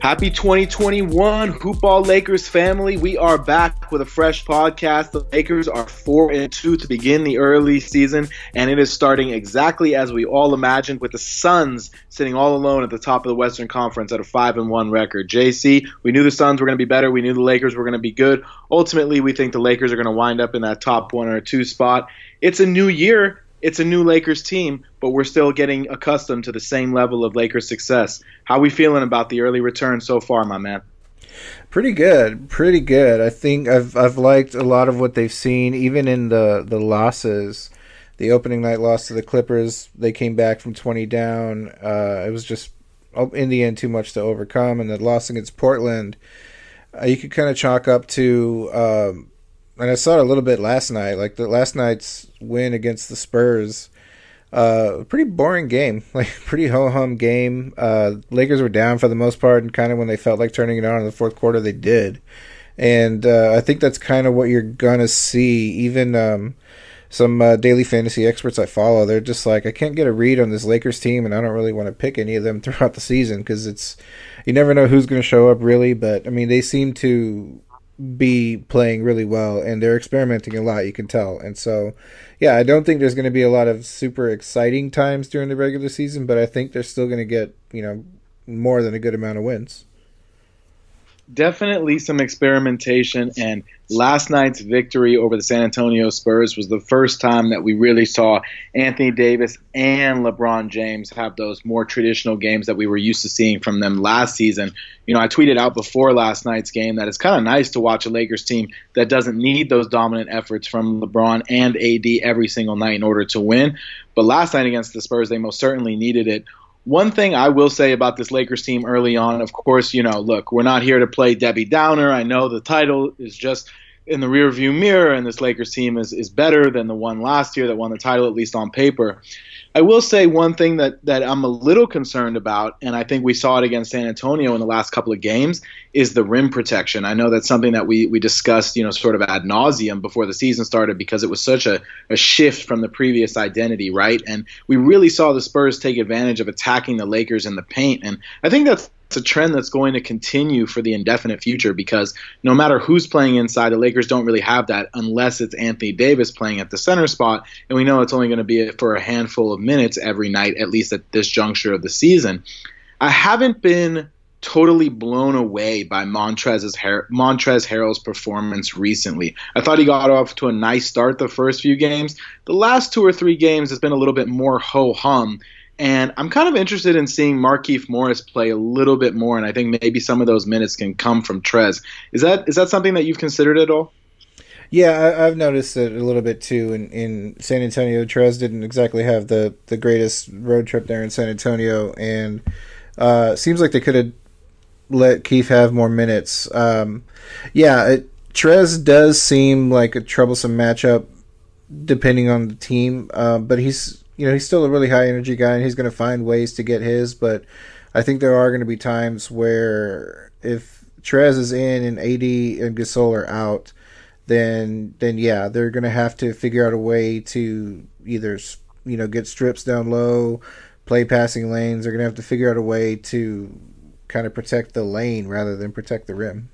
Happy 2021, Hoopball Lakers family. We are back with a fresh podcast. The Lakers are 4 and 2 to begin the early season, and it is starting exactly as we all imagined with the Suns sitting all alone at the top of the Western Conference at a 5 and 1 record. JC, we knew the Suns were going to be better. We knew the Lakers were going to be good. Ultimately, we think the Lakers are going to wind up in that top 1 or 2 spot. It's a new year it's a new Lakers team, but we're still getting accustomed to the same level of Lakers success. How are we feeling about the early return so far, my man? Pretty good, pretty good. I think I've I've liked a lot of what they've seen, even in the the losses. The opening night loss to the Clippers, they came back from twenty down. Uh, it was just oh, in the end too much to overcome, and the loss against Portland, uh, you could kind of chalk up to. Um, and I saw it a little bit last night. Like the last night's win against the Spurs, uh, pretty boring game, like pretty ho hum game. Uh, Lakers were down for the most part, and kind of when they felt like turning it on in the fourth quarter, they did. And uh, I think that's kind of what you're gonna see. Even um, some uh, daily fantasy experts I follow, they're just like, I can't get a read on this Lakers team, and I don't really want to pick any of them throughout the season because it's you never know who's going to show up really. But I mean, they seem to be playing really well and they're experimenting a lot you can tell. And so yeah i don't think there's going to be a lot of super exciting times during the regular season but i think they're still going to get you know more than a good amount of wins definitely some experimentation and last night's victory over the San Antonio Spurs was the first time that we really saw Anthony Davis and LeBron James have those more traditional games that we were used to seeing from them last season. You know, I tweeted out before last night's game that it's kind of nice to watch a Lakers team that doesn't need those dominant efforts from LeBron and AD every single night in order to win. But last night against the Spurs, they most certainly needed it one thing I will say about this Lakers team early on, of course, you know, look, we're not here to play Debbie Downer. I know the title is just in the rearview mirror, and this Lakers team is, is better than the one last year that won the title, at least on paper. I will say one thing that, that I'm a little concerned about, and I think we saw it against San Antonio in the last couple of games, is the rim protection. I know that's something that we, we discussed, you know, sort of ad nauseum before the season started because it was such a, a shift from the previous identity, right? And we really saw the Spurs take advantage of attacking the Lakers in the paint. And I think that's it's a trend that's going to continue for the indefinite future because no matter who's playing inside, the Lakers don't really have that unless it's Anthony Davis playing at the center spot. And we know it's only going to be for a handful of minutes every night, at least at this juncture of the season. I haven't been totally blown away by Montrez's Har- Montrezl Harrell's performance recently. I thought he got off to a nice start the first few games. The last two or three games has been a little bit more ho hum. And I'm kind of interested in seeing Markieff Morris play a little bit more, and I think maybe some of those minutes can come from Trez. Is that is that something that you've considered at all? Yeah, I, have noticed it a little bit too. In, in San Antonio, Trez didn't exactly have the, the greatest road trip there in San Antonio, and uh, seems like they could have let Kieff have more minutes. Um, yeah, it, Trez does seem like a troublesome matchup depending on the team, uh, but he's you know, he's still a really high energy guy and he's going to find ways to get his, but I think there are going to be times where if Trez is in and AD and Gasol are out, then then yeah, they're going to have to figure out a way to either you know get strips down low, play passing lanes. They're going to have to figure out a way to kind of protect the lane rather than protect the rim.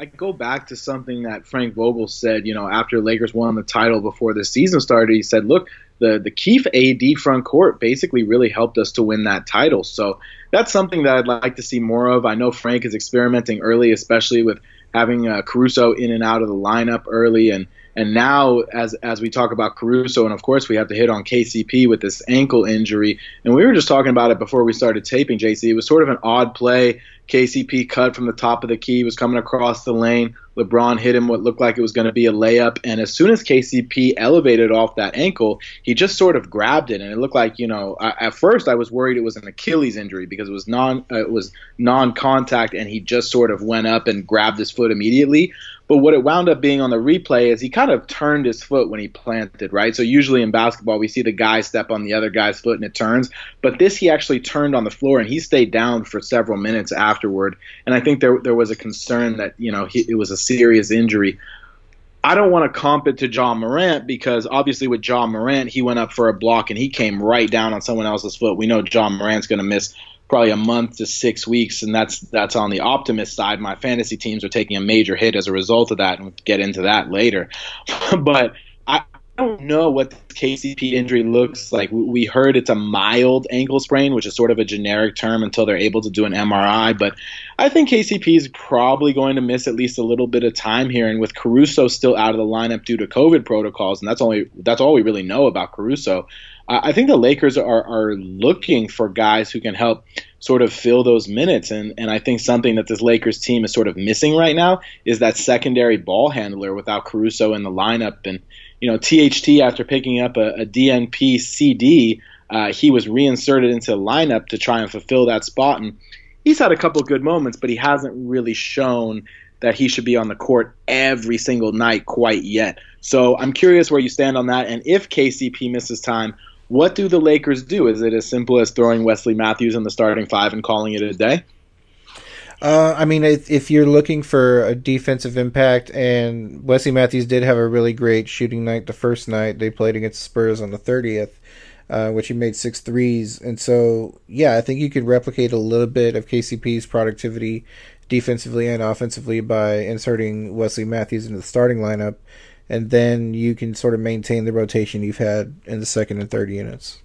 I go back to something that Frank Vogel said, you know, after Lakers won the title before the season started. He said, "Look, the the Kieff AD front court basically really helped us to win that title." So that's something that I'd like to see more of. I know Frank is experimenting early, especially with having uh, Caruso in and out of the lineup early, and And now, as as we talk about Caruso, and of course we have to hit on KCP with this ankle injury. And we were just talking about it before we started taping. JC, it was sort of an odd play. KCP cut from the top of the key, was coming across the lane. LeBron hit him what looked like it was going to be a layup, and as soon as KCP elevated off that ankle, he just sort of grabbed it, and it looked like you know. I, at first, I was worried it was an Achilles injury because it was non uh, it was non-contact, and he just sort of went up and grabbed his foot immediately. But what it wound up being on the replay is he kind of turned his foot when he planted, right? So usually in basketball, we see the guy step on the other guy's foot and it turns. But this, he actually turned on the floor and he stayed down for several minutes afterward. And I think there there was a concern that you know he, it was a serious injury. I don't want to comp it to Ja Morant because obviously with Ja Morant, he went up for a block and he came right down on someone else's foot. We know Ja Morant's going to miss probably a month to six weeks, and that's that's on the optimist side. My fantasy teams are taking a major hit as a result of that, and we'll get into that later. but don't know what KCP injury looks like. We heard it's a mild ankle sprain, which is sort of a generic term until they're able to do an MRI. But I think KCP is probably going to miss at least a little bit of time here. And with Caruso still out of the lineup due to COVID protocols, and that's only that's all we really know about Caruso. I think the Lakers are, are looking for guys who can help sort of fill those minutes. And, and I think something that this Lakers team is sort of missing right now is that secondary ball handler without Caruso in the lineup. And, you know, THT, after picking up a, a DNP CD, uh, he was reinserted into the lineup to try and fulfill that spot. And he's had a couple good moments, but he hasn't really shown that he should be on the court every single night quite yet. So I'm curious where you stand on that. And if KCP misses time, what do the Lakers do? Is it as simple as throwing Wesley Matthews in the starting five and calling it a day? Uh, I mean, if you're looking for a defensive impact, and Wesley Matthews did have a really great shooting night the first night they played against Spurs on the 30th, uh, which he made six threes. And so, yeah, I think you could replicate a little bit of KCP's productivity defensively and offensively by inserting Wesley Matthews into the starting lineup and then you can sort of maintain the rotation you've had in the second and third units.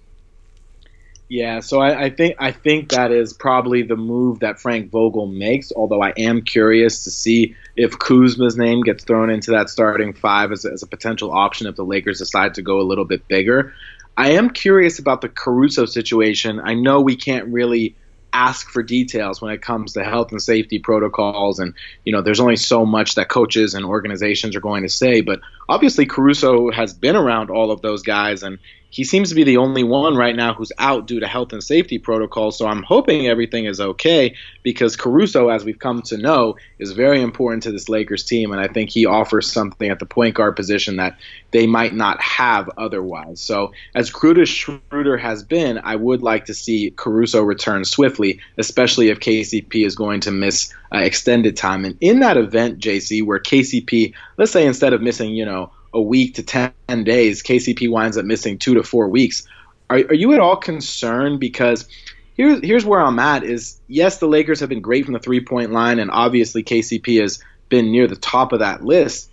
Yeah, so I, I, think I think that is probably the move that Frank Vogel makes. Although I am curious to see if Kuzma's name gets thrown into that starting five as, as a potential option if the Lakers decide to go a little bit bigger. I am curious about the Caruso situation. I know we can't really ask for details when it comes to health and safety protocols and you know there's only so much that coaches and organizations are going to say but obviously Caruso has been around all of those guys and he seems to be the only one right now who's out due to health and safety protocols. So I'm hoping everything is okay because Caruso, as we've come to know, is very important to this Lakers team. And I think he offers something at the point guard position that they might not have otherwise. So as crude as Schroeder has been, I would like to see Caruso return swiftly, especially if KCP is going to miss uh, extended time. And in that event, JC, where KCP, let's say instead of missing, you know, a week to 10 days, KCP winds up missing two to four weeks. Are, are you at all concerned? Because here's, here's where I'm at is yes, the Lakers have been great from the three point line, and obviously KCP has been near the top of that list.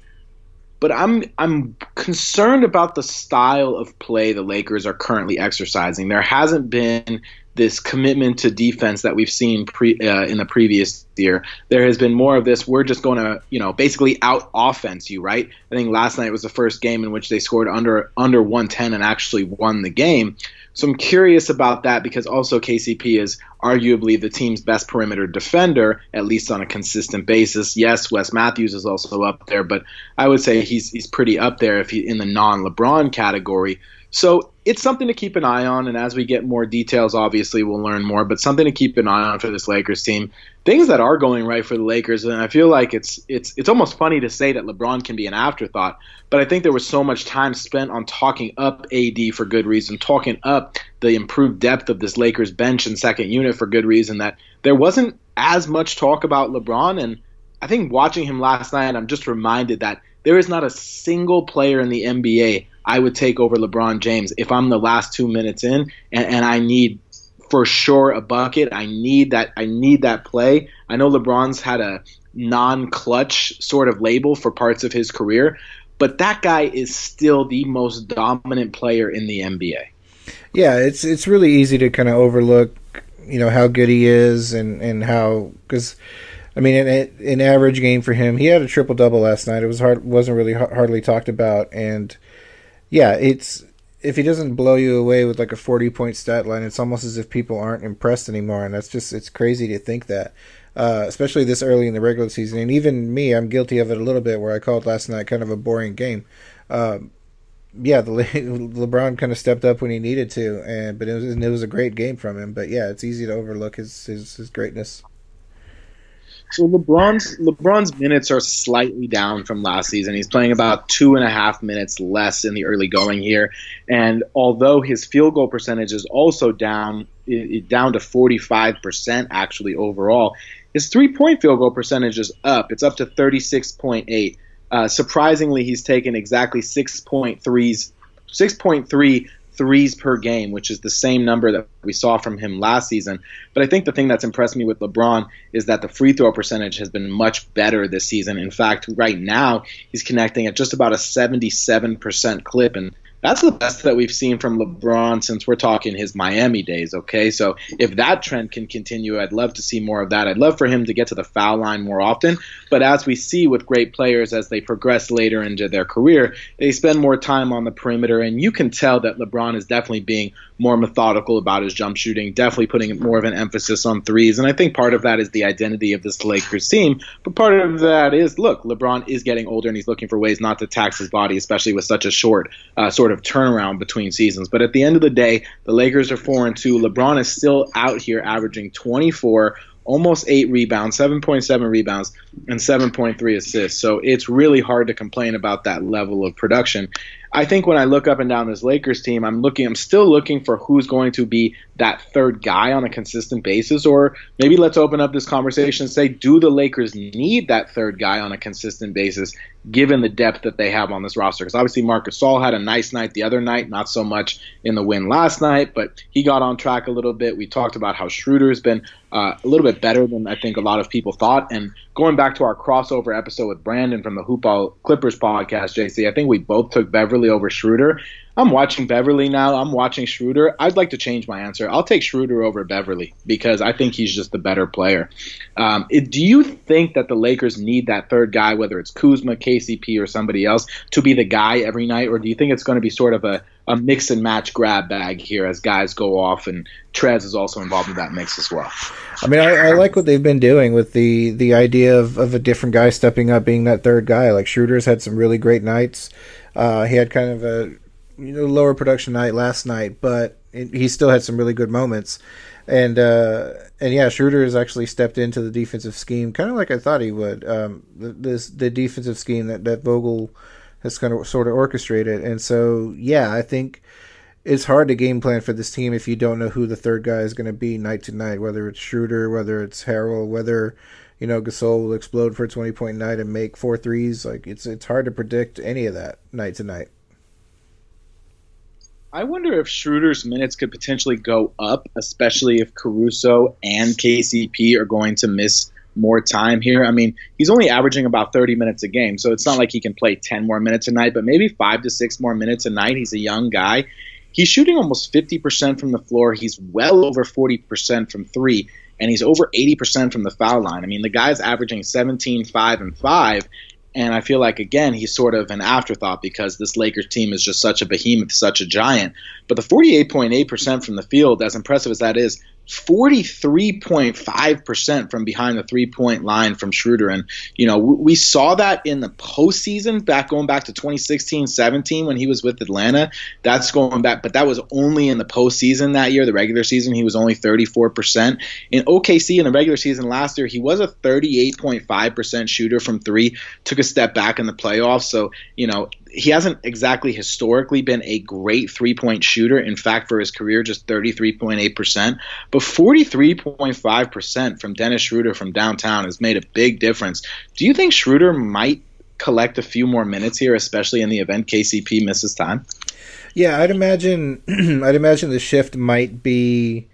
But I'm I'm concerned about the style of play the Lakers are currently exercising. There hasn't been this commitment to defense that we've seen pre, uh, in the previous year. There has been more of this. We're just going to, you know, basically out offense you, right? I think last night was the first game in which they scored under under 110 and actually won the game. So I'm curious about that because also KCP is arguably the team's best perimeter defender, at least on a consistent basis. Yes, Wes Matthews is also up there, but I would say he's he's pretty up there if he in the non-LeBron category. So it's something to keep an eye on, and as we get more details, obviously we'll learn more. But something to keep an eye on for this Lakers team. Things that are going right for the Lakers, and I feel like it's it's it's almost funny to say that LeBron can be an afterthought. But I think there was so much time spent on talking up AD for good reason, talking up the improved depth of this Lakers bench and second unit for good reason that there wasn't as much talk about LeBron. And I think watching him last night, I'm just reminded that there is not a single player in the NBA I would take over LeBron James if I'm the last two minutes in and, and I need for sure a bucket. I need that. I need that play. I know LeBron's had a non-clutch sort of label for parts of his career, but that guy is still the most dominant player in the NBA. Yeah, it's it's really easy to kind of overlook, you know, how good he is and and how because I mean, an, an average game for him. He had a triple double last night. It was hard, wasn't really hardly talked about, and yeah, it's if he doesn't blow you away with like a forty point stat line, it's almost as if people aren't impressed anymore, and that's just it's crazy to think that. Uh, especially this early in the regular season, and even me, I'm guilty of it a little bit. Where I called last night kind of a boring game. Uh, yeah, the Le- LeBron kind of stepped up when he needed to, and but it was it was a great game from him. But yeah, it's easy to overlook his his, his greatness. So LeBron's LeBron's minutes are slightly down from last season. He's playing about two and a half minutes less in the early going here, and although his field goal percentage is also down down to 45 percent actually overall, his three point field goal percentage is up. It's up to 36.8. Uh, surprisingly, he's taken exactly 6.3s 6.3 threes per game, which is the same number that we saw from him last season. But I think the thing that's impressed me with LeBron is that the free throw percentage has been much better this season. In fact, right now, he's connecting at just about a 77% clip. And that's the best that we've seen from LeBron since we're talking his Miami days, okay? So if that trend can continue, I'd love to see more of that. I'd love for him to get to the foul line more often. But as we see with great players as they progress later into their career, they spend more time on the perimeter. And you can tell that LeBron is definitely being more methodical about his jump shooting, definitely putting more of an emphasis on threes. And I think part of that is the identity of this Lakers team. But part of that is, look, LeBron is getting older and he's looking for ways not to tax his body, especially with such a short uh, sort of turnaround between seasons. But at the end of the day, the Lakers are 4 and 2. LeBron is still out here averaging 24 almost eight rebounds, 7.7 rebounds, and 7.3 assists. So it's really hard to complain about that level of production. I think when I look up and down this Lakers team, I'm looking, I'm still looking for who's going to be that third guy on a consistent basis, or maybe let's open up this conversation and say, do the Lakers need that third guy on a consistent basis, given the depth that they have on this roster? Because obviously Marcus Gasol had a nice night the other night, not so much in the win last night, but he got on track a little bit. We talked about how Schroeder has been uh, a little bit better than I think a lot of people thought, and going back to our crossover episode with Brandon from the Hoopball Clippers podcast, JC, I think we both took Beverley over Schroeder. I'm watching Beverley now. I'm watching Schroeder. I'd like to change my answer. I'll take Schroeder over Beverley because I think he's just the better player. Um, it, do you think that the Lakers need that third guy, whether it's Kuzma, KCP, or somebody else, to be the guy every night, or do you think it's going to be sort of a, a mix and match grab bag here as guys go off and Trez is also involved in that mix as well? I mean, I, I, like what they've been doing with the the idea of, of a different guy stepping up, being that third guy. Like Schroeder's had some really great nights. Uh, he had kind of a you know lower production night last night, but it, he still had some really good moments. And uh, and yeah, Schroeder has actually stepped into the defensive scheme, kind of like I thought he would. Um, this the defensive scheme that that Vogel has kind of sort of orchestrated, and so yeah, I think it's hard to game plan for this team if you don't know who the third guy is going to be night to night, whether it's Schroeder, whether it's Harrell, whether you know Gasol will explode for a twenty point night and make four threes. Like it's it's hard to predict any of that night to night. I wonder if Schroeder's minutes could potentially go up, especially if Caruso and KCP are going to miss more time here. I mean, he's only averaging about 30 minutes a game, so it's not like he can play 10 more minutes a night, but maybe five to six more minutes a night. He's a young guy. He's shooting almost 50% from the floor. He's well over 40% from three, and he's over 80% from the foul line. I mean, the guy's averaging 17, 5, and 5. And I feel like, again, he's sort of an afterthought because this Lakers team is just such a behemoth, such a giant. But the 48.8% from the field, as impressive as that is, 43.5% from behind the three point line from Schroeder. And, you know, we saw that in the postseason back going back to 2016 17 when he was with Atlanta. That's going back, but that was only in the postseason that year. The regular season, he was only 34%. In OKC in the regular season last year, he was a 38.5% shooter from three, took a step back in the playoffs. So, you know, he hasn't exactly historically been a great three point shooter. In fact, for his career, just 33.8%. But 43.5% from Dennis Schroeder from downtown has made a big difference. Do you think Schroeder might collect a few more minutes here, especially in the event KCP misses time? Yeah, I'd imagine. I'd imagine the shift might be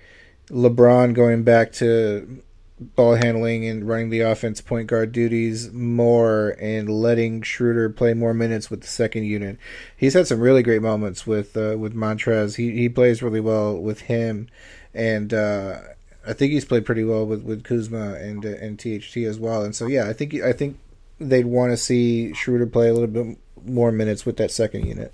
LeBron going back to ball handling and running the offense point guard duties more and letting Schroeder play more minutes with the second unit. He's had some really great moments with uh, with Montrez. He he plays really well with him, and uh, I think he's played pretty well with, with Kuzma and uh, and THT as well. And so yeah, I think I think they'd want to see Schroeder play a little bit more minutes with that second unit.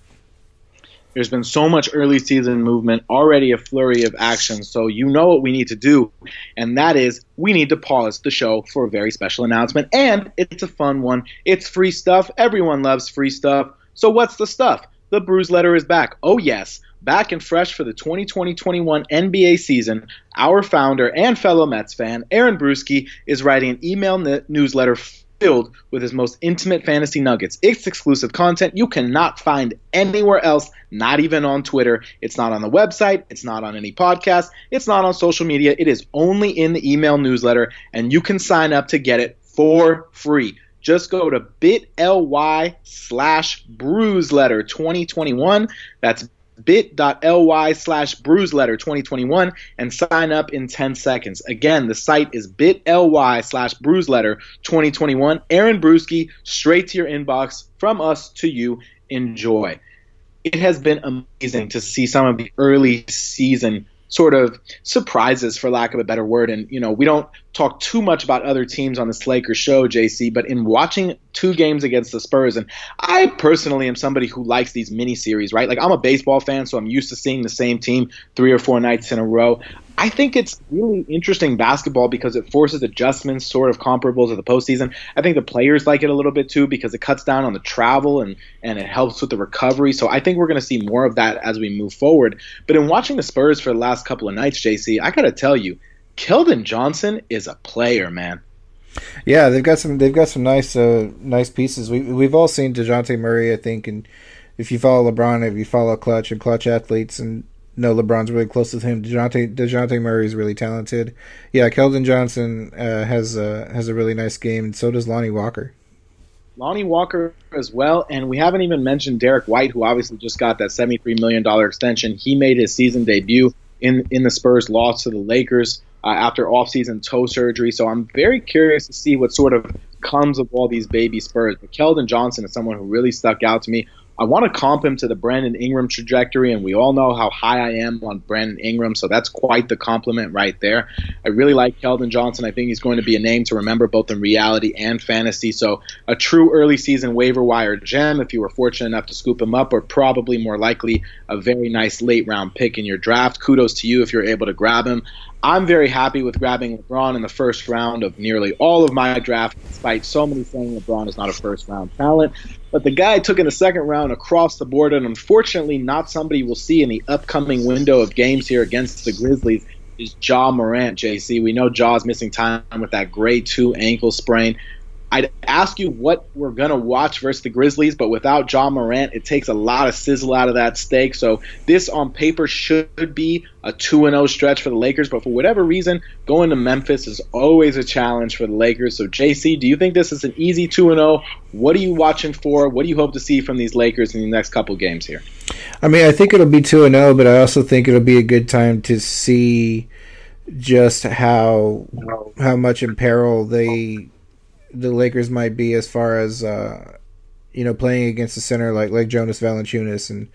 There's been so much early season movement, already a flurry of action. So you know what we need to do, and that is we need to pause the show for a very special announcement. And it's a fun one. It's free stuff. Everyone loves free stuff. So what's the stuff? The Bruise Letter is back. Oh yes, back and fresh for the 2020-21 NBA season. Our founder and fellow Mets fan, Aaron Bruski, is writing an email newsletter filled with his most intimate fantasy nuggets. It's exclusive content you cannot find anywhere else, not even on Twitter. It's not on the website. It's not on any podcast. It's not on social media. It is only in the email newsletter, and you can sign up to get it for free. Just go to bit.ly slash bruise letter 2021. That's bit.ly slash bruiseletter 2021 and sign up in 10 seconds. Again, the site is bit.ly slash bruiseletter 2021. Aaron Bruski, straight to your inbox from us to you. Enjoy. It has been amazing to see some of the early season sort of surprises, for lack of a better word. And, you know, we don't talk too much about other teams on this Lakers show, JC, but in watching two games against the Spurs, and I personally am somebody who likes these mini series, right? Like, I'm a baseball fan, so I'm used to seeing the same team three or four nights in a row. I think it's really interesting basketball because it forces adjustments sort of comparable to the postseason. I think the players like it a little bit too because it cuts down on the travel and, and it helps with the recovery. So I think we're going to see more of that as we move forward. But in watching the Spurs for the last couple of nights, JC, I got to tell you, Keldon Johnson is a player, man. Yeah, they've got some. They've got some nice, uh, nice pieces. We we've all seen Dejounte Murray, I think, and if you follow LeBron, if you follow Klutch and Klutch athletes, and no, LeBron's really close with him. Dejounte Dejounte Murray is really talented. Yeah, Keldon Johnson uh, has uh, has a really nice game, and so does Lonnie Walker. Lonnie Walker as well, and we haven't even mentioned Derrick White, who obviously just got that seventy three million dollar extension. He made his season debut in in the Spurs' loss to the Lakers uh, after offseason toe surgery. So I'm very curious to see what sort of comes of all these baby Spurs. But Keldon Johnson is someone who really stuck out to me. I want to comp him to the Brandon Ingram trajectory, and we all know how high I am on Brandon Ingram, so that's quite the compliment right there. I really like Keldon Johnson. I think he's going to be a name to remember both in reality and fantasy. So a true early season waiver wire gem if you were fortunate enough to scoop him up, or probably more likely a very nice late round pick in your draft. Kudos to you if you're able to grab him. I'm very happy with grabbing LeBron in the first round of nearly all of my draft, despite so many saying LeBron is not a first round talent. But the guy took in the second round across the board, and unfortunately, not somebody we'll see in the upcoming window of games here against the Grizzlies is Ja Morant, JC. We know Ja's missing time with that grade two ankle sprain. I'd ask you what we're going to watch versus the Grizzlies, but without Ja Morant, it takes a lot of sizzle out of that steak. So this on paper should be a 2 0 stretch for the Lakers, but for whatever reason, going to Memphis is always a challenge for the Lakers. So, JC, do you think this is an easy 2 0? What are you watching for? What do you hope to see from these Lakers in the next couple games here? I mean, I think it'll be 2 0, but I also think it'll be a good time to see just how how much in peril they the Lakers might be as far as uh, you know playing against a center like like Jonas Valanciunas, and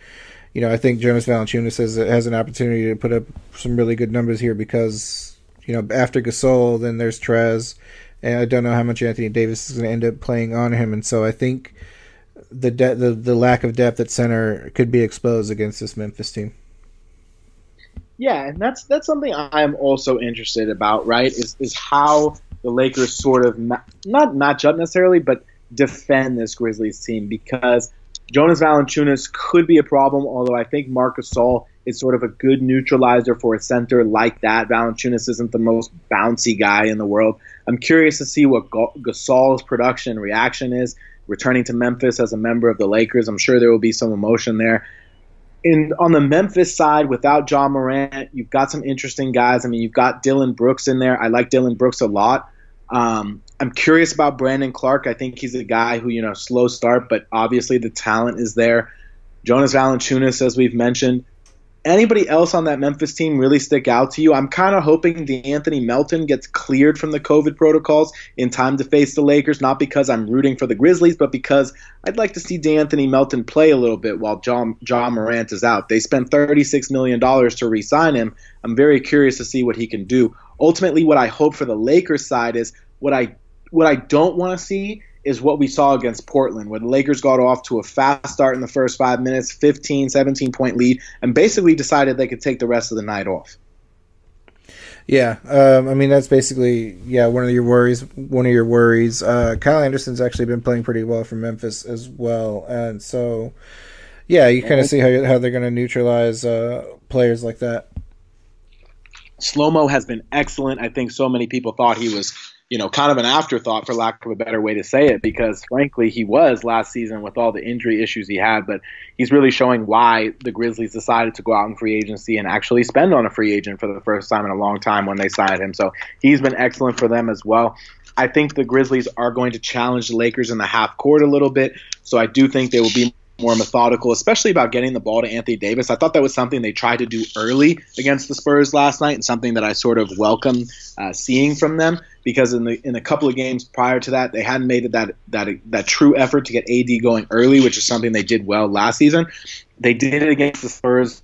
you know I think Jonas Valanciunas has has an opportunity to put up some really good numbers here because you know after Gasol, then there's Trez, and I don't know how much Anthony Davis is going to end up playing on him, and so I think the de- the the lack of depth at center could be exposed against this Memphis team. Yeah, and that's that's something I'm also interested about. Right? Is is how the Lakers sort of ma- not match up necessarily, but defend this Grizzlies team because Jonas Valanciunas could be a problem. Although I think Marcus Gasol is sort of a good neutralizer for a center like that. Valanciunas isn't the most bouncy guy in the world. I'm curious to see what Gasol's production reaction is returning to Memphis as a member of the Lakers. I'm sure there will be some emotion there in on the Memphis side, without Ja Morant, you've got some interesting guys. I mean, you've got Dillon Brooks in there. I like Dillon Brooks a lot. Um, I'm curious about Brandon Clarke. I think he's a guy who, you know, slow start, but obviously the talent is there. Jonas Valanciunas, as we've mentioned, anybody else on that Memphis team really stick out to you? I'm kind of hoping Anthony Melton gets cleared from the COVID protocols in time to face the Lakers, not because I'm rooting for the Grizzlies, but because I'd like to see Anthony Melton play a little bit while John, Ja Morant is out. They spent $36 million to re sign him. I'm very curious to see what he can do. Ultimately, what I hope for the Lakers side is what I what I don't want to see is what we saw against Portland, where the Lakers got off to a fast start in the first five minutes, 15, 17 point lead, and basically decided they could take the rest of the night off. Yeah, um, I mean that's basically yeah one of your worries. One of your worries. Uh, Kyle Anderson's actually been playing pretty well for Memphis as well, and so yeah, you kind of see how how they're going to neutralize uh, players like that. Slow Mo has been excellent. I think so many people thought he was you know, kind of an afterthought for lack of a better way to say it, because frankly, he was last season with all the injury issues he had, but he's really showing why the Grizzlies decided to go out in free agency and actually spend on a free agent for the first time in a long time when they signed him. So he's been excellent for them as well. I think the Grizzlies are going to challenge the Lakers in the half court a little bit, so I do think they will be more methodical, especially about getting the ball to Anthony Davis. I thought that was something they tried to do early against the Spurs last night, and something that I sort of welcome uh, seeing from them because in the in a couple of games prior to that, they hadn't made that that that true effort to get AD going early, which is something they did well last season. They did it against the Spurs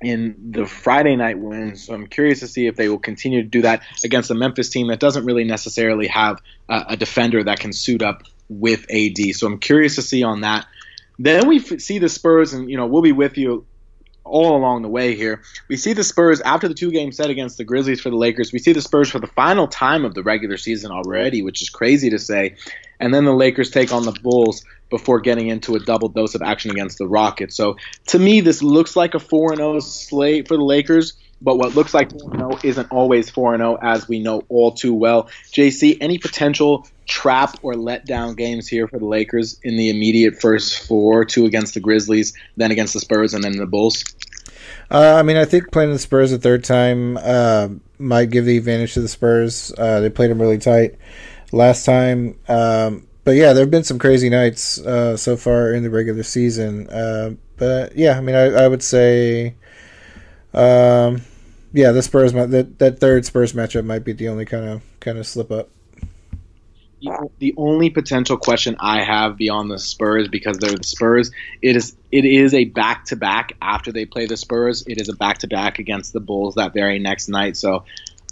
in the Friday night win. So I'm curious to see if they will continue to do that against a Memphis team that doesn't really necessarily have uh, a defender that can suit up with AD. So I'm curious to see on that. Then we f- see the Spurs, and you know we'll be with you all along the way here. We see the Spurs after the two game set against the Grizzlies for the Lakers. We see the Spurs for the final time of the regular season already, which is crazy to say. And then the Lakers take on the Bulls before getting into a double dose of action against the Rockets. So to me, this looks like a 4 0 slate for the Lakers. But what looks like 4 0 isn't always 4 0, as we know all too well. JC, any potential trap or letdown games here for the Lakers in the immediate first four two against the Grizzlies, then against the Spurs, and then the Bulls? Uh, I mean, I think playing the Spurs a third time uh, might give the advantage to the Spurs. Uh, they played them really tight last time. Um, but yeah, there have been some crazy nights uh, so far in the regular season. Uh, but yeah, I mean, I, I would say. Um, yeah, the Spurs that that third Spurs matchup might be the only kind of kind of slip up. The only potential question I have beyond the Spurs, because they're the Spurs, it is it is a back to back after they play the Spurs. It is a back to back against the Bulls that very next night. So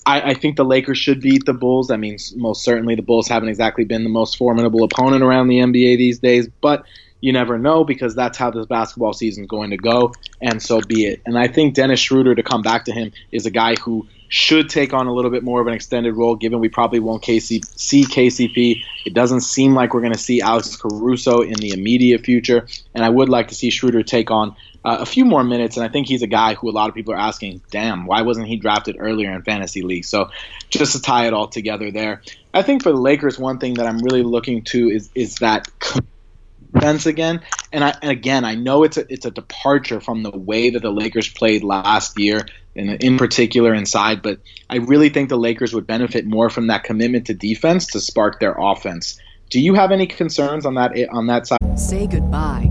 I, I, think the Lakers should beat the Bulls. I mean, most certainly the Bulls haven't exactly been the most formidable opponent around the NBA these days, but you never know because that's how this basketball season is going to go, and so be it. And I think Dennis Schroeder, to come back to him, is a guy who should take on a little bit more of an extended role, given we probably won't see KCP. It doesn't seem like we're going to see Alex Caruso in the immediate future, and I would like to see Schroeder take on uh, a few more minutes. And I think he's a guy who a lot of people are asking, damn, why wasn't he drafted earlier in fantasy league? So just to tie it all together there, I think for the Lakers, one thing that I'm really looking to is is that defense again. And, I, and again, I know it's a, it's a departure from the way that the Lakers played last year, in, in particular inside. But I really think the Lakers would benefit more from that commitment to defense to spark their offense. Do you have any concerns on that on that side? Say goodbye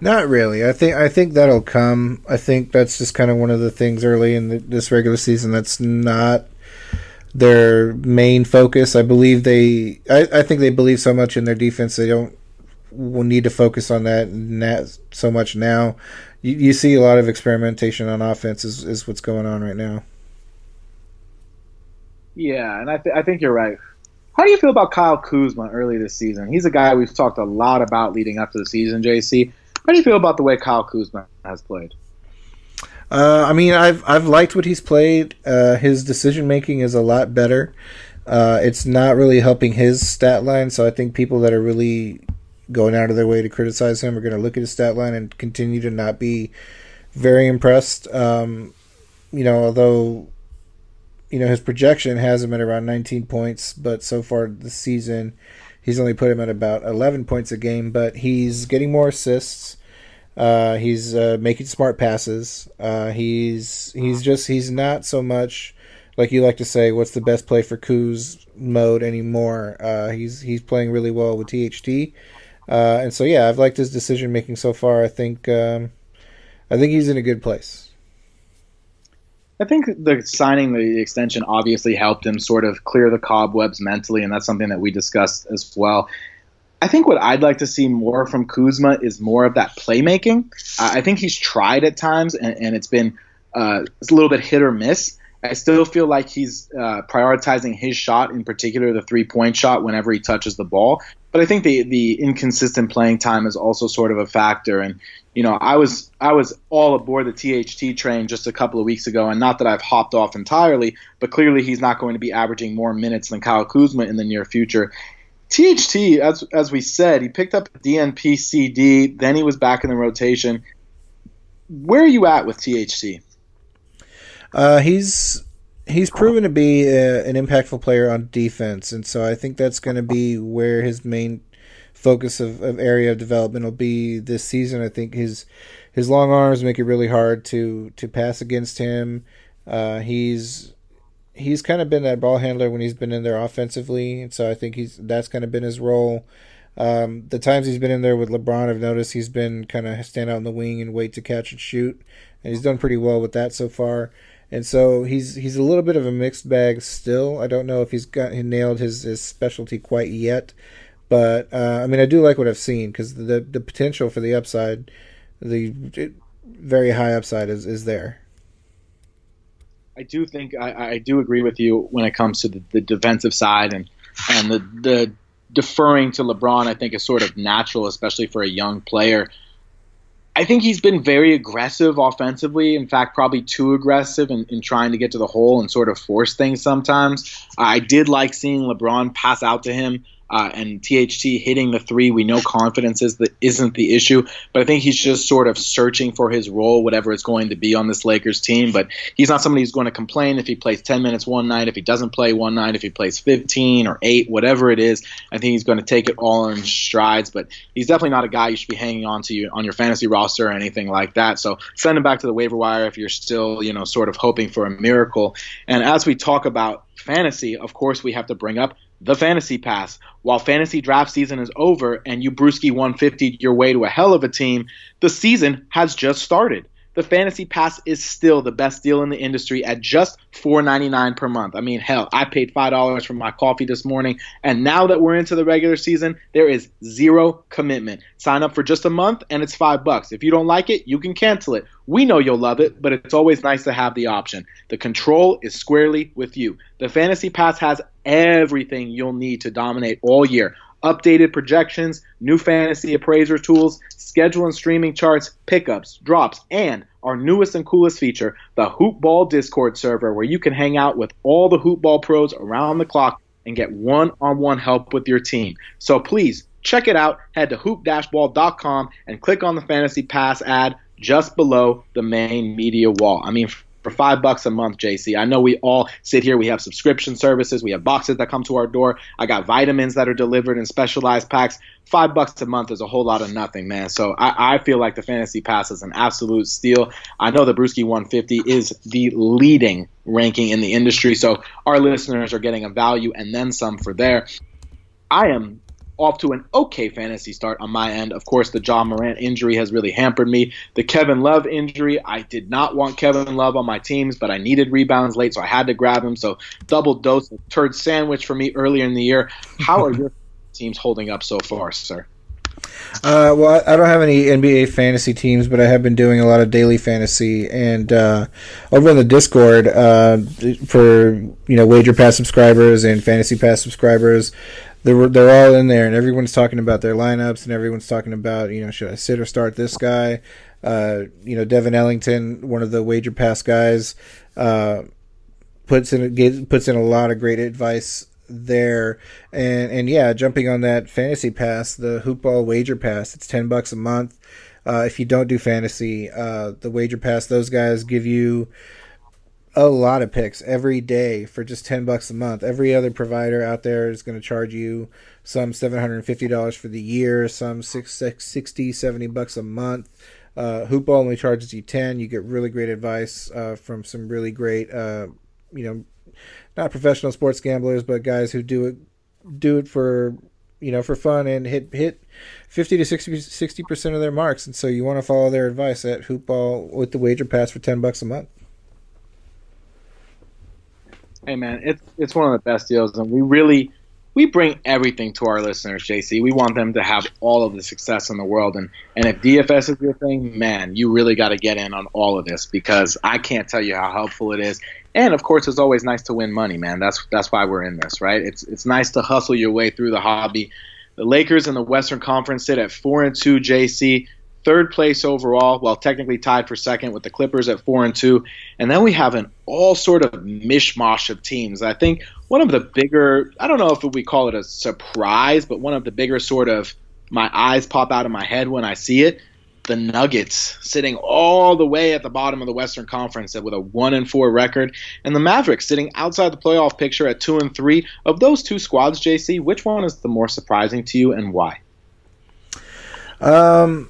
Not really. I think I think that'll come. I think that's just kind of one of the things early in the, this regular season that's not their main focus. I believe they. I, I think they believe so much in their defense they don't will need to focus on that so much now you, you see a lot of experimentation on offense is, is what's going on right now. Yeah, and I, th- I think you're right. How do you feel about Kyle Kuzma early this season? He's a guy we've talked a lot about leading up to the season, JC. How do you feel about the way Kyle Kuzma has played? Uh, I mean, I've I've liked what he's played. Uh, his decision making is a lot better. Uh, it's not really helping his stat line, so I think people that are really going out of their way to criticize him are going to look at his stat line and continue to not be very impressed. Um, you know, although you know his projection has him at around 19 points, but so far this season he's only put him at about 11 points a game. But he's getting more assists. Uh, he's uh, making smart passes. Uh, he's he's just he's not so much like you like to say. What's the best play for Kuz mode anymore? Uh, he's he's playing really well with THT, uh, and so yeah, I've liked his decision making so far. I think um, I think he's in a good place. I think the signing the extension obviously helped him sort of clear the cobwebs mentally, and that's something that we discussed as well. I think what I'd like to see more from Kuzma is more of that playmaking. I think he's tried at times, and, and it's been uh, it's a little bit hit or miss. I still feel like he's uh, prioritizing his shot, in particular the three point shot, whenever he touches the ball. But I think the the inconsistent playing time is also sort of a factor. And you know, I was I was all aboard the THT train just a couple of weeks ago, and not that I've hopped off entirely, but clearly he's not going to be averaging more minutes than Kyle Kuzma in the near future. THT, as as we said, he picked up DNP CD, then he was back in the rotation. Where are you at with THT? Uh, he's he's proven to be a, an impactful player on defense, and so I think that's going to be where his main focus of, of area of development will be this season. I think his his long arms make it really hard to to pass against him. Uh, he's he's kind of been that ball handler when he's been in there offensively, and so I think he's that's kind of been his role. Um, the times he's been in there with LeBron, I've noticed he's been kind of stand out in the wing and wait to catch and shoot, and he's done pretty well with that so far. And so he's he's a little bit of a mixed bag still. I don't know if he's got he nailed his, his specialty quite yet, but uh, I mean I do like what I've seen because the the potential for the upside, the very high upside is is there. I do think I, I do agree with you when it comes to the, the defensive side and and the the deferring to LeBron. I think is sort of natural, especially for a young player. I think he's been very aggressive offensively. In fact, probably too aggressive in, in trying to get to the hole and sort of force things sometimes. I did like seeing LeBron pass out to him uh, and THT hitting the three, we know confidence is the, isn't the issue, but I think he's just sort of searching for his role, whatever it's going to be on this Lakers team. But he's not somebody who's going to complain if he plays 10 minutes one night, if he doesn't play one night, if he plays 15 or 8, whatever it is. I think he's going to take it all in strides, but he's definitely not a guy you should be hanging on to you, on your fantasy roster or anything like that. So send him back to the waiver wire if you're still, you know, sort of hoping for a miracle. And as we talk about fantasy, of course, we have to bring up the fantasy pass. While fantasy draft season is over and you Bruski 150 your way to a hell of a team, the season has just started the Fantasy Pass is still the best deal in the industry at just $4.99 per month. I mean, hell, I paid $5 for my coffee this morning, and now that we're into the regular season, there is zero commitment. Sign up for just a month and it's 5 bucks. If you don't like it, you can cancel it. We know you'll love it, but it's always nice to have the option. The control is squarely with you. The Fantasy Pass has everything you'll need to dominate all year updated projections, new fantasy appraiser tools, schedule and streaming charts, pickups, drops, and our newest and coolest feature, the Hoopball Discord server, where you can hang out with all the Hoopball pros around the clock and get one on one help with your team. So please check it out. Head to hoop-ball.com and click on the Fantasy Pass ad just below the main media wall. I mean, for five bucks a month, JC. I know we all sit here. We have subscription services. We have boxes that come to our door. I got vitamins that are delivered in specialized packs. Five bucks a month is a whole lot of nothing, man. So I, I feel like the fantasy pass is an absolute steal. I know the Bruski 150 is the leading ranking in the industry. So our listeners are getting a value and then some for there. I am off to an okay fantasy start on my end. Of course, the Ja Morant injury has really hampered me. The Kevin Love injury, I did not want Kevin Love on my teams, but I needed rebounds late, so I had to grab him. So double dose of turd sandwich for me earlier in the year. How are your teams holding up so far, sir? Uh, well, I don't have any NBA fantasy teams, but I have been doing a lot of daily fantasy. And uh, over on the Discord, uh, for you know Wager Pass subscribers and Fantasy Pass subscribers, they're they're all in there, and everyone's talking about their lineups, and everyone's talking about you know should I sit or start this guy. Uh, you know, Devin Ellington, one of the wager pass guys, uh, puts in puts in a lot of great advice there. And and yeah, jumping on that fantasy pass, the hoopball wager pass, it's ten bucks a month. Uh, if you don't do fantasy, uh, the wager pass, those guys give you a lot of picks every day for just 10 bucks a month. Every other provider out there is going to charge you some $750 for the year, some 60, 70 bucks a month. Uh, Hoopball only charges you 10. You get really great advice uh, from some really great, uh, you know, not professional sports gamblers, but guys who do it do it for you know for fun and hit hit 50 to 60 percent of their marks and so you want to follow their advice at hoopball with the wager pass for 10 bucks a month hey man it's it's one of the best deals and we really we bring everything to our listeners jc we want them to have all of the success in the world and and if dfs is your thing man you really got to get in on all of this because i can't tell you how helpful it is and of course, it's always nice to win money, man. That's that's why we're in this, right? It's it's nice to hustle your way through the hobby. The Lakers in the Western Conference sit at four and two. JC third place overall, while technically tied for second with the Clippers at four and two. And then we have an all sort of mishmash of teams. I think one of the bigger, I don't know if we call it a surprise, but one of the bigger sort of my eyes pop out of my head when I see it the Nuggets sitting all the way at the bottom of the Western Conference with a one and four record, and the Mavericks sitting outside the playoff picture at two and three. Of those two squads, JC, which one is the more surprising to you, and why? Um,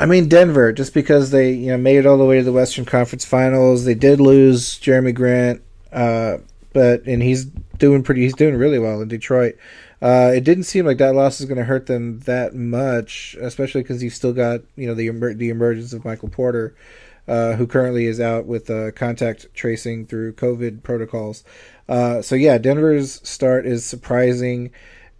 I mean Denver, just because they you know made it all the way to the Western Conference Finals. They did lose Jerami Grant, uh, but and he's doing pretty. He's doing really well in Detroit. Uh, it didn't seem like that loss is going to hurt them that much, especially because you've still got you know the emer- the emergence of Michael Porter, uh, who currently is out with uh, contact tracing through COVID protocols. Uh, so yeah, Denver's start is surprising.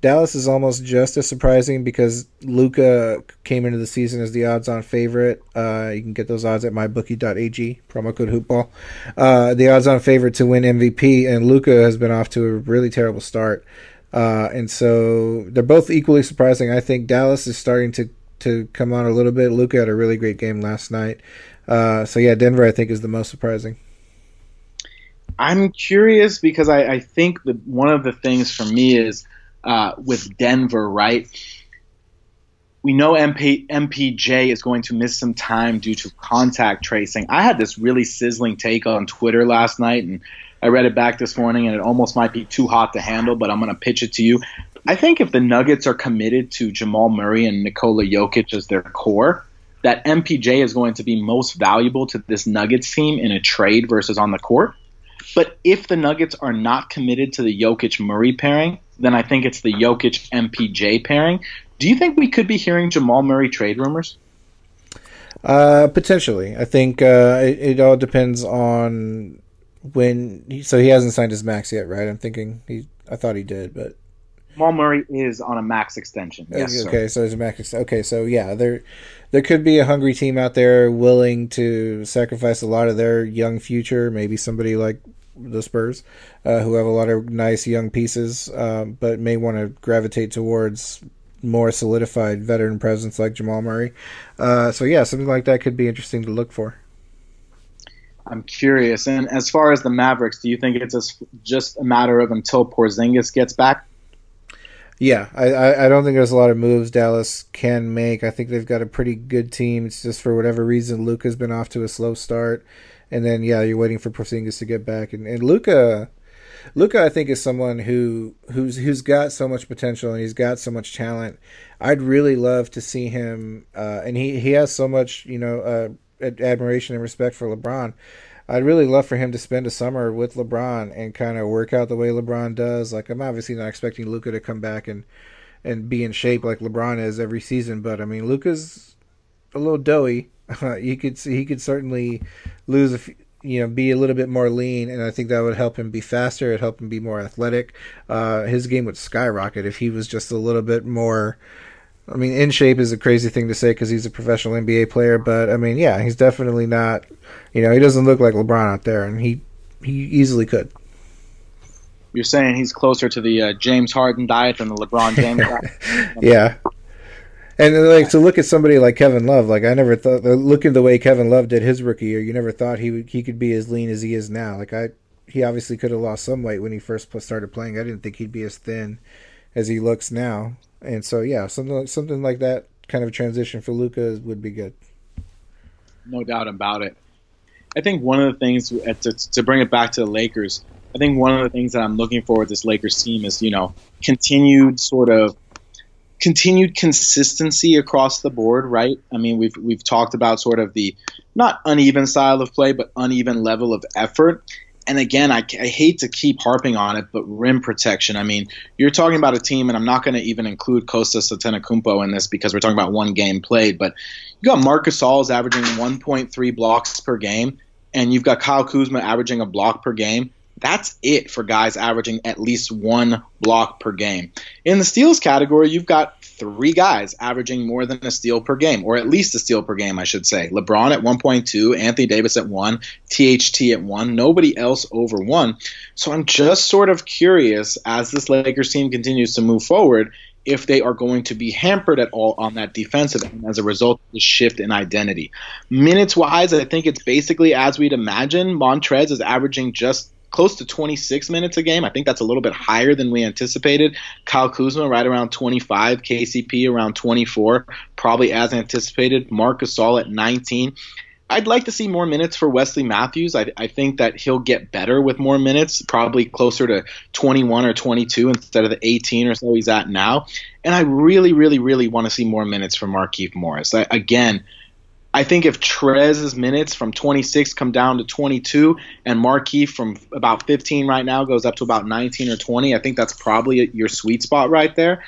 Dallas is almost just as surprising because Luka came into the season as the odds-on favorite. Uh, you can get those odds at mybookie.ag promo code hoopball. Uh, the odds-on favorite to win MVP, and Luka has been off to a really terrible start. Uh, and so they're both equally surprising. I think Dallas is starting to, to come on a little bit. Luka had a really great game last night. Uh, so yeah, Denver I think is the most surprising. I'm curious because I, I think that one of the things for me is uh, with Denver, right? We know MP, MPJ is going to miss some time due to contact tracing. I had this really sizzling take on Twitter last night, and I read it back this morning, and it almost might be too hot to handle, but I'm going to pitch it to you. I think if the Nuggets are committed to Jamal Murray and Nikola Jokic as their core, that MPJ is going to be most valuable to this Nuggets team in a trade versus on the court. But if the Nuggets are not committed to the Jokic Murray pairing, then I think it's the Jokic MPJ pairing. Do you think we could be hearing Jamal Murray trade rumors? Uh, potentially. I think uh, it, it all depends on when so he hasn't signed his max yet, right? I'm thinking he. I thought he did, but Jamal Murray is on a max extension. Yes. Okay, sir. so there's a max. Okay, so yeah, there there could be a hungry team out there willing to sacrifice a lot of their young future. Maybe somebody like the Spurs, uh, who have a lot of nice young pieces, um, but may want to gravitate towards more solidified veteran presence like Jamal Murray. Uh, so yeah, something like that could be interesting to look for. I'm curious. And as far as the Mavericks, do you think it's just a matter of until Porzingis gets back? Yeah, I, I don't think there's a lot of moves Dallas can make. I think they've got a pretty good team. It's just for whatever reason Luka's been off to a slow start, and then yeah, you're waiting for Porzingis to get back. And, and Luca. Luka, I think is someone who who's who's got so much potential and he's got so much talent. I'd really love to see him, uh, and he he has so much you know uh, admiration and respect for LeBron. I'd really love for him to spend a summer with LeBron and kind of work out the way LeBron does. Like I'm obviously not expecting Luka to come back and and be in shape like LeBron is every season, but I mean Luka's a little doughy. he could he could certainly lose a few, you know be a little bit more lean, and I think that would help him be faster. It'd help him be more athletic. Uh, his game would skyrocket if he was just a little bit more I mean, in shape is a crazy thing to say because he's a professional NBA player, but I mean, yeah, he's definitely not. You know, he doesn't look like LeBron out there, and he he easily could. You're saying he's closer to the uh, James Harden diet than the LeBron James diet? yeah. And like to look at somebody like Kevin Love, like I never thought, looking the way Kevin Love did his rookie year, you never thought he would, he could be as lean as he is now. Like I, he obviously could have lost some weight when he first started playing. I didn't think he'd be as thin as he looks now. And so yeah, something something like that kind of transition for Luka would be good. No doubt about it. I think one of the things uh, to, to bring it back to the Lakers, I think one of the things that I'm looking for with this Lakers team is you know continued sort of continued consistency across the board, right? I mean, we've we've talked about sort of the not uneven style of play, but uneven level of effort. And again, I, I hate to keep harping on it, but rim protection. I mean, you're talking about a team, and I'm not going to even include Kostas Antetokounmpo in this because we're talking about one game played. But you got Marcus is averaging 1.3 blocks per game, and you've got Kyle Kuzma averaging a block per game. That's it for guys averaging at least one block per game. In the steals category, you've got three guys averaging more than a steal per game, or at least a steal per game, I should say. LeBron at 1.2, Anthony Davis at 1, THT at 1, nobody else over 1. So I'm just sort of curious as this Lakers team continues to move forward if they are going to be hampered at all on that defensive end as a result of the shift in identity. Minutes wise, I think it's basically as we'd imagine. Montrezl is averaging just close to 26 minutes a game. I think that's a little bit higher than we anticipated. Kyle Kuzma right around 25, KCP around 24, probably as anticipated. Marc Gasol at 19. I'd like to see more minutes for Wesley Matthews. I, I, think that he'll get better with more minutes, probably closer to 21 or 22 instead of the 18 or so he's at now. And I really, really, really want to see more minutes from Markieff Morris. I, again, I think if Trez's minutes from 26 come down to 22 and Markieff from about 15 right now goes up to about 19 or 20, I think that's probably your sweet spot right there.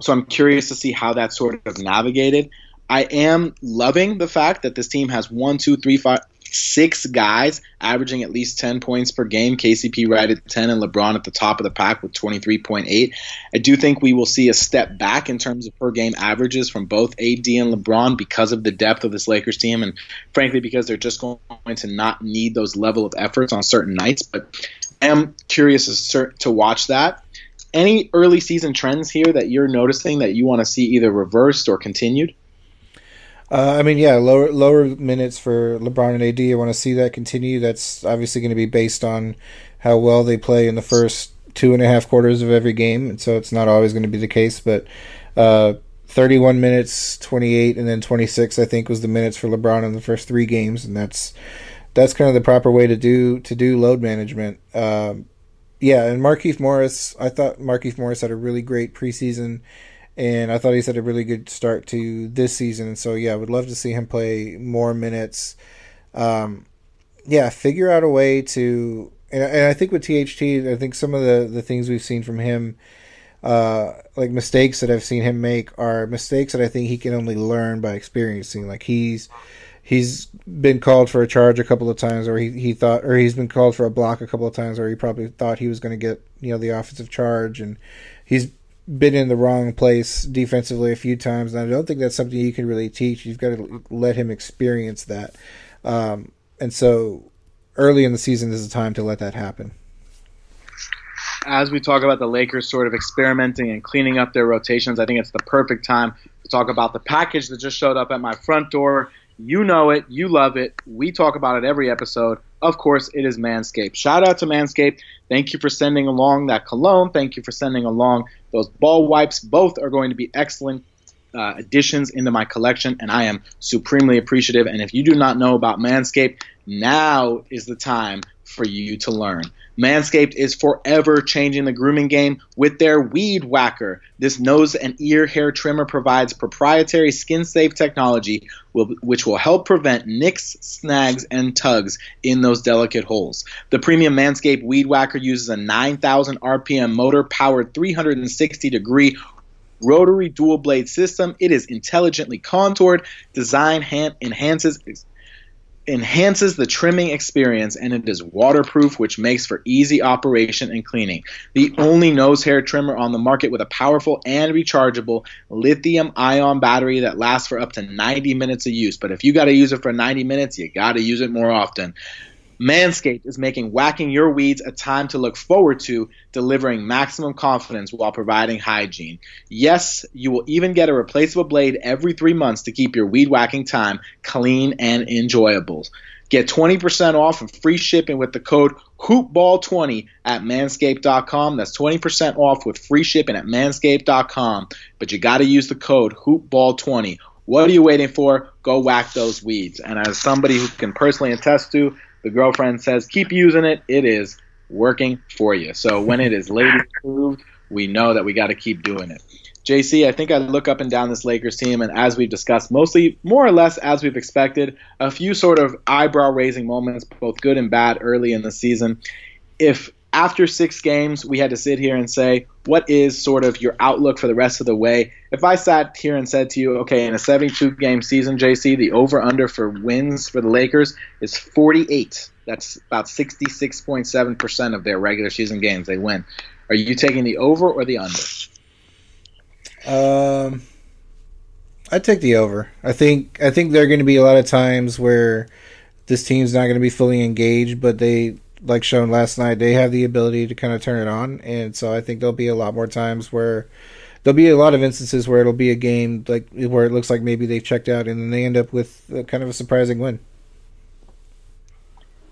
So I'm curious to see how that sort of navigated. I am loving the fact that this team has one, two, three, five, six guys averaging at least 10 points per game. KCP right at 10 and LeBron at the top of the pack with 23.8. I do think we will see a step back in terms of per game averages from both AD and LeBron because of the depth of this Lakers team and frankly because they're just going to not need those level of efforts on certain nights. But I am curious to watch that. Any early season trends here that you're noticing that you want to see either reversed or continued? Uh, I mean, yeah, lower lower minutes for LeBron and AD. I want to see that continue. That's obviously going to be based on how well they play in the first two and a half quarters of every game, and so it's not always going to be the case. But uh, 31 minutes, 28, and then 26, I think, was the minutes for LeBron in the first three games, and that's that's kind of the proper way to do to do load management. Um, yeah, and Markieff Morris, I thought Markieff Morris had a really great preseason and I thought he's had a really good start to this season. And so, yeah, I would love to see him play more minutes. Um, yeah, figure out a way to, and, and, I think with THT, I think some of the the things we've seen from him, uh, like mistakes that I've seen him make, are mistakes that I think he can only learn by experiencing. Like he's he's been called for a charge a couple of times, or he, he thought, or he's been called for a block a couple of times, or he probably thought he was going to get you know the offensive charge, and he's been in the wrong place defensively a few times, and I don't think that's something you can really teach. You've got to let him experience that, um, and so early in the season is the time to let that happen. As we talk about the Lakers sort of experimenting and cleaning up their rotations, I think it's the perfect time to talk about the package that just showed up at my front door. You know it, you love it. We talk about it every episode. Of course, it is Manscaped. Shout out to Manscaped. Thank you for sending along that cologne. Thank you for sending along those ball wipes. Both are going to be excellent uh, additions into my collection, and I am supremely appreciative. And if you do not know about Manscaped, now is the time for you to learn. Manscaped is forever changing the grooming game with their Weed Whacker. This nose and ear hair trimmer provides proprietary skin safe technology which will help prevent nicks, snags, and tugs in those delicate holes. The premium Manscaped Weed Whacker uses a 9,000 RPM motor powered 360 degree rotary dual blade system. It is intelligently contoured, design enhances enhances the trimming experience and it is waterproof, which makes for easy operation and cleaning. The only nose hair trimmer on the market with a powerful and rechargeable lithium ion battery that lasts for up to 90 minutes of use. But if you got to use it for 90 minutes, you got to use it more often. Manscaped is making whacking your weeds a time to look forward to, delivering maximum confidence while providing hygiene. Yes, you will even get a replaceable blade every three months to keep your weed whacking time clean and enjoyable. Get 20% off and free shipping with the code hoopball20 at manscaped.com. That's 20% off with free shipping at manscaped.com. But you got to use the code hoopball20. What are you waiting for? Go whack those weeds. And as somebody who can personally attest to, the girlfriend says, keep using it. It is working for you. So when it is lady approved, we know that we got to keep doing it. JC, I think I look up and down this Lakers team, and as we've discussed, mostly more or less as we've expected, a few sort of eyebrow raising moments, both good and bad, early in the season. If after six games we had to sit here and say, what is sort of your outlook for the rest of the way? If I sat here and said to you, okay, in a 72 game season, JC, the over under for wins for the Lakers is 48. That's about 66.7% of their regular season games they win. Are you taking the over or the under? Um, I'd take the over. I think I think there are going to be a lot of times where this team's not going to be fully engaged, but they, like shown last night, they have the ability to kind of turn it on, and so I think there'll be a lot more times where there'll be a lot of instances where it'll be a game like where it looks like maybe they've checked out and then they end up with a, kind of a surprising win.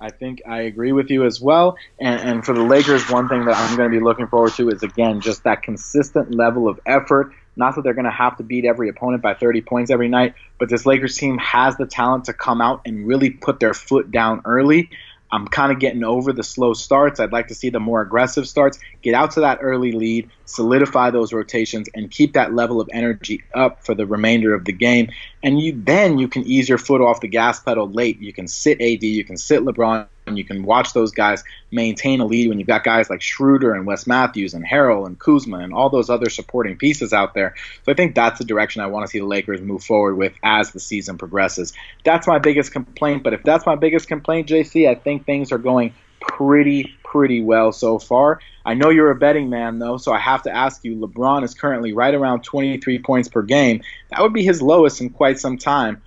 I think I agree with you as well. And, and for the Lakers, one thing that I'm going to be looking forward to is again just that consistent level of effort not that they're going to have to beat every opponent by 30 points every night, but this Lakers team has the talent to come out and really put their foot down early. I'm kind of getting over the slow starts. I'd like to see the more aggressive starts. Get out to that early lead, solidify those rotations, and keep that level of energy up for the remainder of the game. And you then you can ease your foot off the gas pedal late. You can sit AD, you can sit LeBron, and you can watch those guys maintain a lead when you've got guys like Schroeder and Wes Matthews and Harrell and Kuzma and all those other supporting pieces out there. So I think that's the direction I want to see the Lakers move forward with as the season progresses. That's my biggest complaint. But if that's my biggest complaint, JC, I think things are going pretty, pretty well so far. I know you're a betting man, though, so I have to ask you LeBron is currently right around 23 points per game. That would be his lowest in quite some time.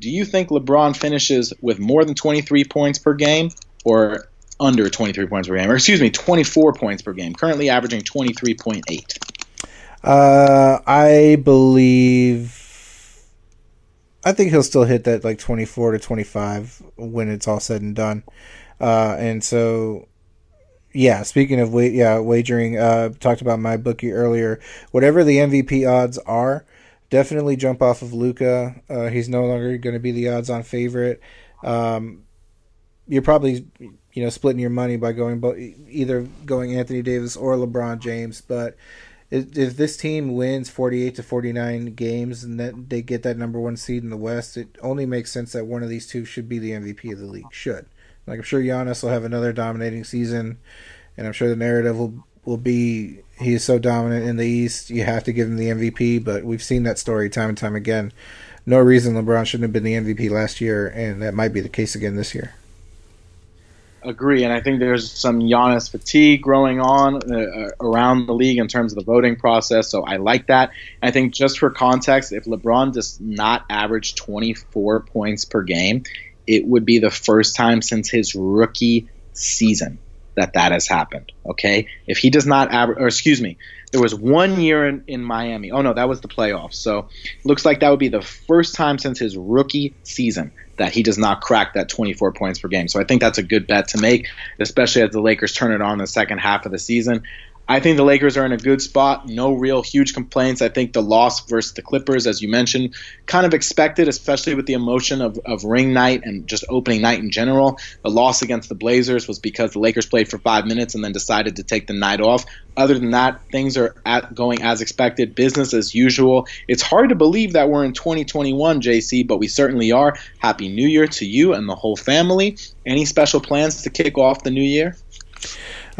Do you think LeBron finishes with more than 23 points per game or under 23 points per game? Or excuse me, 24 points per game, currently averaging 23.8. Uh, I believe. I think he'll still hit that like 24 to 25 when it's all said and done. Uh, and so, yeah, speaking of wa- yeah, wagering, uh, talked about my bookie earlier. Whatever the MVP odds are, definitely jump off of Luka. Uh, he's no longer going to be the odds-on favorite. Um, you're probably you know splitting your money by going bo- either going Anthony Davis or LeBron James, but if, this team wins 48 to 49 games and that they get that number one seed in the West, it only makes sense that one of these two should be the MVP of the league. Should like I'm sure Giannis will have another dominating season, and I'm sure the narrative will will be he is so dominant in the East, you have to give him the MVP. But we've seen that story time and time again. No reason LeBron shouldn't have been the MVP last year, and that might be the case again this year. Agree, and I think there's some Giannis fatigue growing on uh, around the league in terms of the voting process. So I like that. I think just for context, if LeBron does not average 24 points per game, it would be the first time since his rookie season that that has happened. Okay, if he does not or excuse me, there was one year in, in Miami. Oh no, that was the playoffs. So looks like that would be the first time since his rookie season that he does not crack that 24 points per game. So I think that's a good bet to make, especially as the Lakers turn it on the second half of the season. I think the Lakers are in a good spot. No real huge complaints. I think the loss versus the Clippers, as you mentioned, kind of expected, especially with the emotion of, of ring night and just opening night in general. The loss against the Blazers was because the Lakers played for five minutes and then decided to take the night off. Other than that, things are at, going as expected, business as usual. It's hard to believe that we're in 2021, JC, but we certainly are. Happy New Year to you and the whole family. Any special plans to kick off the new year?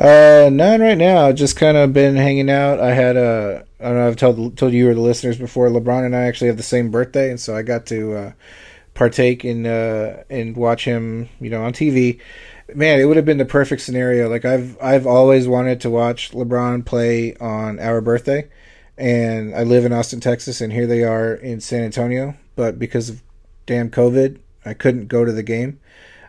Uh, none right now. Just kind of been hanging out. I had a, I don't know. I've told told you or the listeners before. LeBron and I actually have the same birthday, and so I got to uh, partake in uh, and watch him, you know, on TV. Man, it would have been the perfect scenario. Like I've I've always wanted to watch LeBron play on our birthday, and I live in Austin, Texas, and here they are in San Antonio. But because of damn COVID, I couldn't go to the game.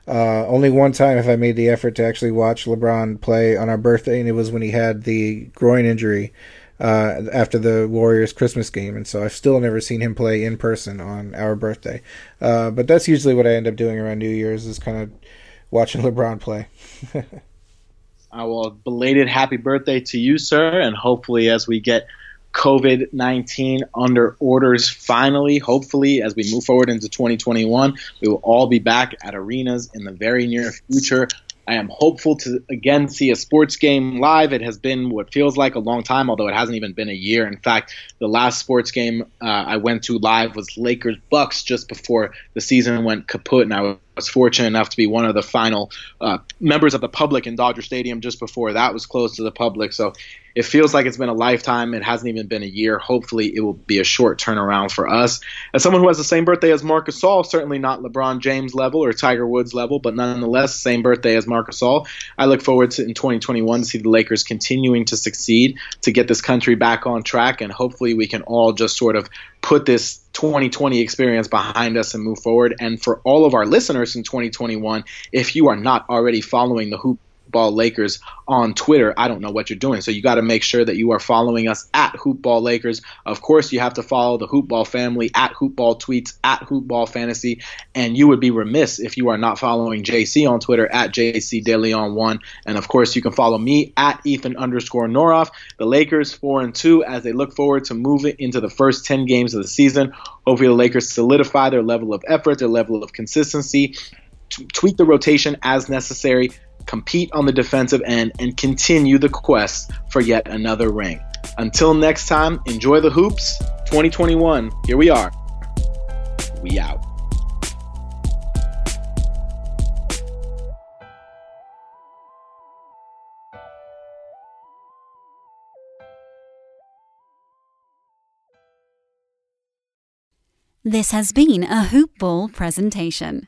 Uh, only one time have I made the effort to actually watch LeBron play on our birthday, and it was when he had the groin injury uh, after the Warriors Christmas game, and so I've still never seen him play in person on our birthday. Uh, but that's usually what I end up doing around New Year's is kind of watching LeBron play. I will belated happy birthday to you, sir, and hopefully as we get COVID 19 under orders finally, hopefully, as we move forward into 2021. We will all be back at arenas in the very near future. I am hopeful to again see a sports game live. It has been what feels like a long time, although it hasn't even been a year. In fact, the last sports game uh, I went to live was Lakers Bucks just before the season went kaput, and I was fortunate enough to be one of the final uh, members of the public in Dodger Stadium just before that was closed to the public. So it feels like it's been a lifetime. It hasn't even been a year. Hopefully, it will be a short turnaround for us. As someone who has the same birthday as Marc Gasol, certainly not LeBron James level or Tiger Woods level, but nonetheless, same birthday as Marc Gasol. I look forward to in 2021 to see the Lakers continuing to succeed, to get this country back on track, and hopefully we can all just sort of put this 2020 experience behind us and move forward. And for all of our listeners in 2021, if you are not already following the Hoop Ball Lakers on Twitter, I don't know what you're doing. So you got to make sure that you are following us at Hoopball Lakers. Of course, you have to follow the Hoopball family at Hoopball Tweets at Hoopball Fantasy, and you would be remiss if you are not following JC on Twitter at JC DeLeon one. And of course, you can follow me at Ethan underscore Noroff. The Lakers four and two as they look forward to moving into the first ten games of the season. Hopefully, the Lakers solidify their level of effort, their level of consistency, tweak the rotation as necessary compete on the defensive end, and continue the quest for yet another ring. Until next time, enjoy the hoops. 2021, here we are. We out. This has been a Hoop Ball presentation.